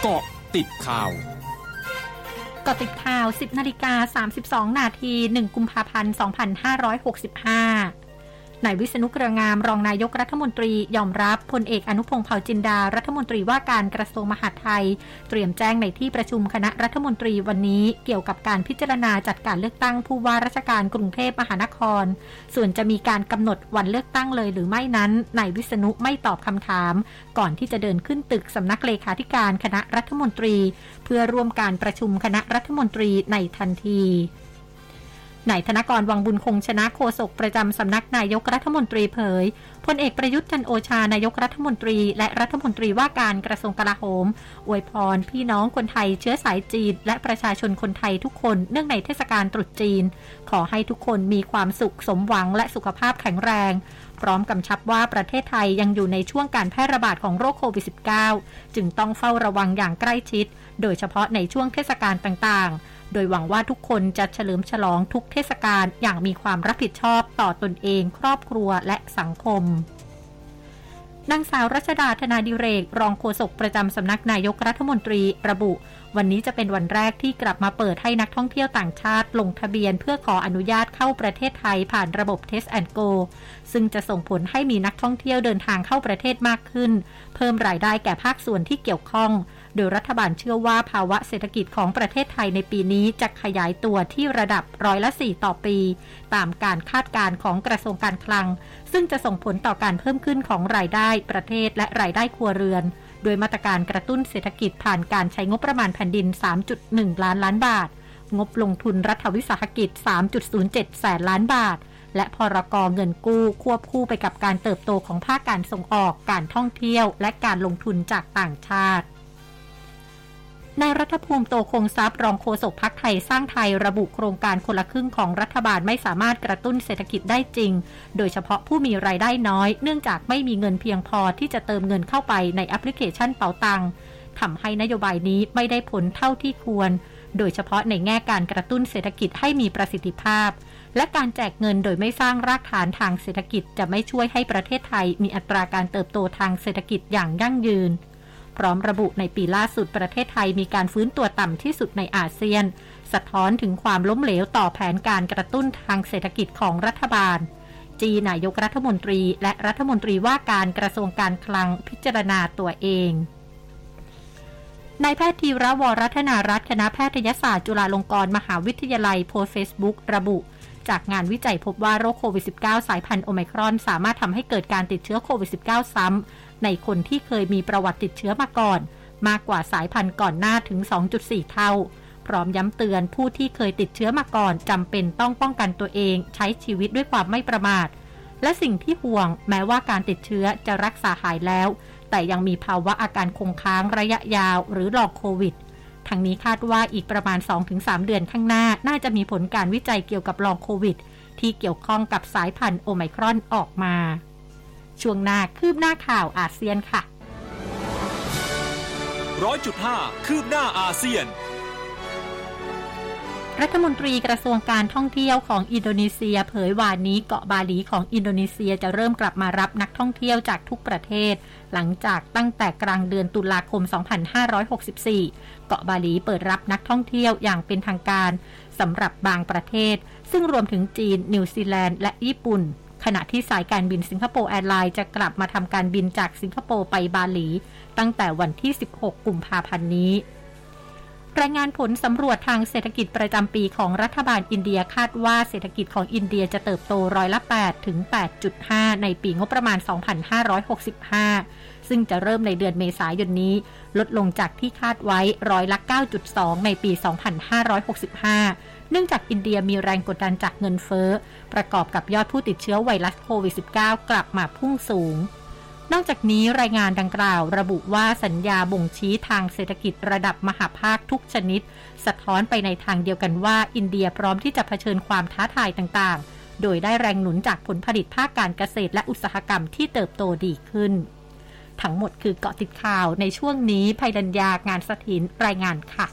เกาะติดข่าวกาะติดข่าว 10 นาฬิกา 32 นาที 1 กุมภาพันธ์ 2565 นายวิษณุเครืองามรองนายกรัฐมนตรียอมรับพลเอกอนุพงศ์เผ่าจินดา รัฐมนตรีว่าการกระทรวงมหาดไทย เตรียมแจ้งในที่ประชุมคณะรัฐมนตรีวันนี้ เกี่ยวกับการพิจารณาจัดการเลือกตั้งผู้ว่าราชการกรุงเทพมหานคร ส่วนจะมีการกำหนดวันเลือกตั้งเลยหรือไม่นั้นนายวิษณุไม่ตอบคำถาม ก่อนที่จะเดินขึ้นตึกสำนักเลขาธิการคณะรัฐมนตรี เพื่อร่วมการประชุมคณะรัฐมนตรีในทันที นายธนกรวังบุญคงชนะโฆษกประจำสำนักนายกรัฐมนตรีเผยพลเอกประยุทธ์จันโอชานายกรัฐมนตรี และรัฐมนตรีว่าการกระทรวงกลาโหม อวยพร พี่น้องคนไทยเชื้อสายจีน และประชาชนคนไทยทุกคนเนื่องในเทศกาลตรุษจีน ขอให้ทุกคนมีความสุขสมหวังและสุขภาพแข็งแรง พร้อมกำชับว่าประเทศไทยยังอยู่ในช่วงการแพร่ระบาดของโรคโควิด -19 จึงต้องเฝ้าระวังอย่างใกล้ชิด โดยเฉพาะในช่วงเทศกาลต่างๆ โดยหวังว่าทุกคนจะเฉลิมฉลองทุกเทศกาลอย่างมีความรับผิดชอบต่อตนเอง ครอบครัวและสังคมนางสาวรัชดาธนาดิเรก รองโฆษกประจำสำนักนายกรัฐมนตรีระบุ วันนี้จะเป็นวันแรกที่กลับมาเปิดให้นักท่องเที่ยวต่างชาติ ลงทะเบียนเพื่อขออนุญาตเข้าประเทศไทยผ่านระบบ Test and Go ซึ่งจะส่งผลให้มีนักท่องเที่ยวเดินทางเข้าประเทศมากขึ้น เพิ่มรายได้แก่ภาคส่วนที่เกี่ยวข้อง โดยรัฐบาลเชื่อว่าภาวะเศรษฐกิจของประเทศไทยในปีนี้จะขยายตัวที่ระดับร้อยละสี่ต่อปี ตามการคาดการณ์ของกระทรวงการคลัง ซึ่งจะส่งผลต่อการเพิ่มขึ้นของรายได้ประเทศและรายได้ครัวเรือน โดยมาตรการกระตุ้นเศรษฐกิจผ่านการใช้งบประมาณแผ่นดิน 3.1 ล้านล้านบาท งบลงทุนรัฐวิสาหกิจ 3.07 แสนล้านบาท และพรกเงินกู้ควบคู่ไปกับการเติบโตของภาคการส่งออก การท่องเที่ยว และการลงทุนจากต่างชาติ นายรัฐภูมิโตคงทรัพย์รองโฆษกพักไทยสร้างไทยระบุโครงการคนละครึ่งของรัฐบาลไม่สามารถกระตุ้นเศรษฐกิจได้จริง โดยเฉพาะผู้มีรายได้น้อย เนื่องจากไม่มีเงินเพียงพอที่จะเติมเงินเข้าไปในแอปพลิเคชันเป๋าตังทำให้นโยบายนี้ไม่ได้ผลเท่าที่ควร โดยเฉพาะในแง่การกระตุ้นเศรษฐกิจให้มีประสิทธิภาพ และการแจกเงินโดยไม่สร้างรากฐานทางเศรษฐกิจจะไม่ช่วยให้ประเทศไทยมีอัตราการเติบโตทางเศรษฐกิจอย่างยั่งยืน พร้อมระบุในปีล่าสุดประเทศไทยมีการฟื้นตัวต่ำที่สุดในอาเซียน สะท้อนถึงความล้มเหลวต่อแผนการกระตุ้นทางเศรษฐกิจของรัฐบาล จีนายกรัฐมนตรีและรัฐมนตรีว่าการกระทรวงการคลังพิจารณาตัวเองนายแพทย์ธีระวรัฒนารัตน์คณะแพทยศาสตร์จุฬาลงกรณ์มหาวิทยาลัยโพสเฟซบุ๊กระบุ จากงานวิจัยพบว่าโรคโควิด -19 สายพันธุ์โอไมครอน สามารถทำให้เกิดการติดเชื้อโควิด -19 ซ้ำในคนที่เคยมีประวัติติดเชื้อมาก่อน มากกว่าสายพันธุ์ก่อนหน้าถึง 2.4 เท่า พร้อมย้ำเตือนผู้ที่เคยติดเชื้อมาก่อนจำเป็นต้องป้องกันตัวเอง ใช้ชีวิตด้วยความไม่ประมาท และสิ่งที่ห่วง แม้ว่าการติดเชื้อจะรักษาหายแล้ว แต่ยังมีภาวะอาการคงค้างระยะยาว หรือลองโควิด ทั้งนี้คาดว่าอีกประมาณ 2-3 เดือนข้างหน้า น่าจะมีผลการวิจัยเกี่ยวกับลองโควิด ที่เกี่ยวข้องกับสายพันธุ์โอไมครอนออกมา ช่วงหน้าคืบหน้าข่าวอาเซียนค่ะร้อยจุดห้าคืบหน้าอาเซียน รัฐมนตรีกระทรวงการท่องเที่ยวของอินโดนีเซีย เผยวานนี้เกาะบาหลีของอินโดนีเซียจะเริ่มกลับมารับนักท่องเที่ยวจากทุกประเทศ หลังจากตั้งแต่กลางเดือนตุลาคม 2564 เกาะบาหลีเปิดรับนักท่องเที่ยวอย่างเป็นทางการสำหรับบางประเทศ ซึ่งรวมถึงจีน นิวซีแลนด์ และญี่ปุ่น ขณะที่สายการบินสิงคโปร์แอร์ไลน์จะกลับมาทำการบินจากสิงคโปร์ไปบาหลี ตั้งแต่วันที่ 16 กุมภาพันธ์นี้ รายงานผลสำรวจทางเศรษฐกิจประจำปีของรัฐบาลอินเดียคาดว่าเศรษฐกิจของอินเดียจะเติบโตร้อยละ 8 ถึง 8.5 ในปีงบประมาณ 2565 ซึ่งจะเริ่มในเดือนเมษายนนี้ ลดลงจากที่คาดไว้ร้อยละ 9.2 ในปี 2565 เนื่องจากอินเดียมีแรงกดดันจากเงินเฟ้อ ประกอบกับยอดผู้ติดเชื้อไวรัสโควิด -19 กลับมาพุ่งสูง นอกจากนี้รายงานดังกล่าวระบุว่าสัญญาบ่งชี้ทางเศรษฐกิจระดับมหาภาคทุกชนิด สะท้อนไปในทางเดียวกันว่า อินเดียพร้อมที่จะเผชิญความท้าทายต่างๆ โดยได้แรงหนุนจากผลผลิตภาคการเกษตรและอุตสาหกรรมที่เติบโตดีขึ้น ทั้งหมดคือเกาะติดข่าวในช่วงนี้ภัยดัญญางานสถินรายงานค่ะ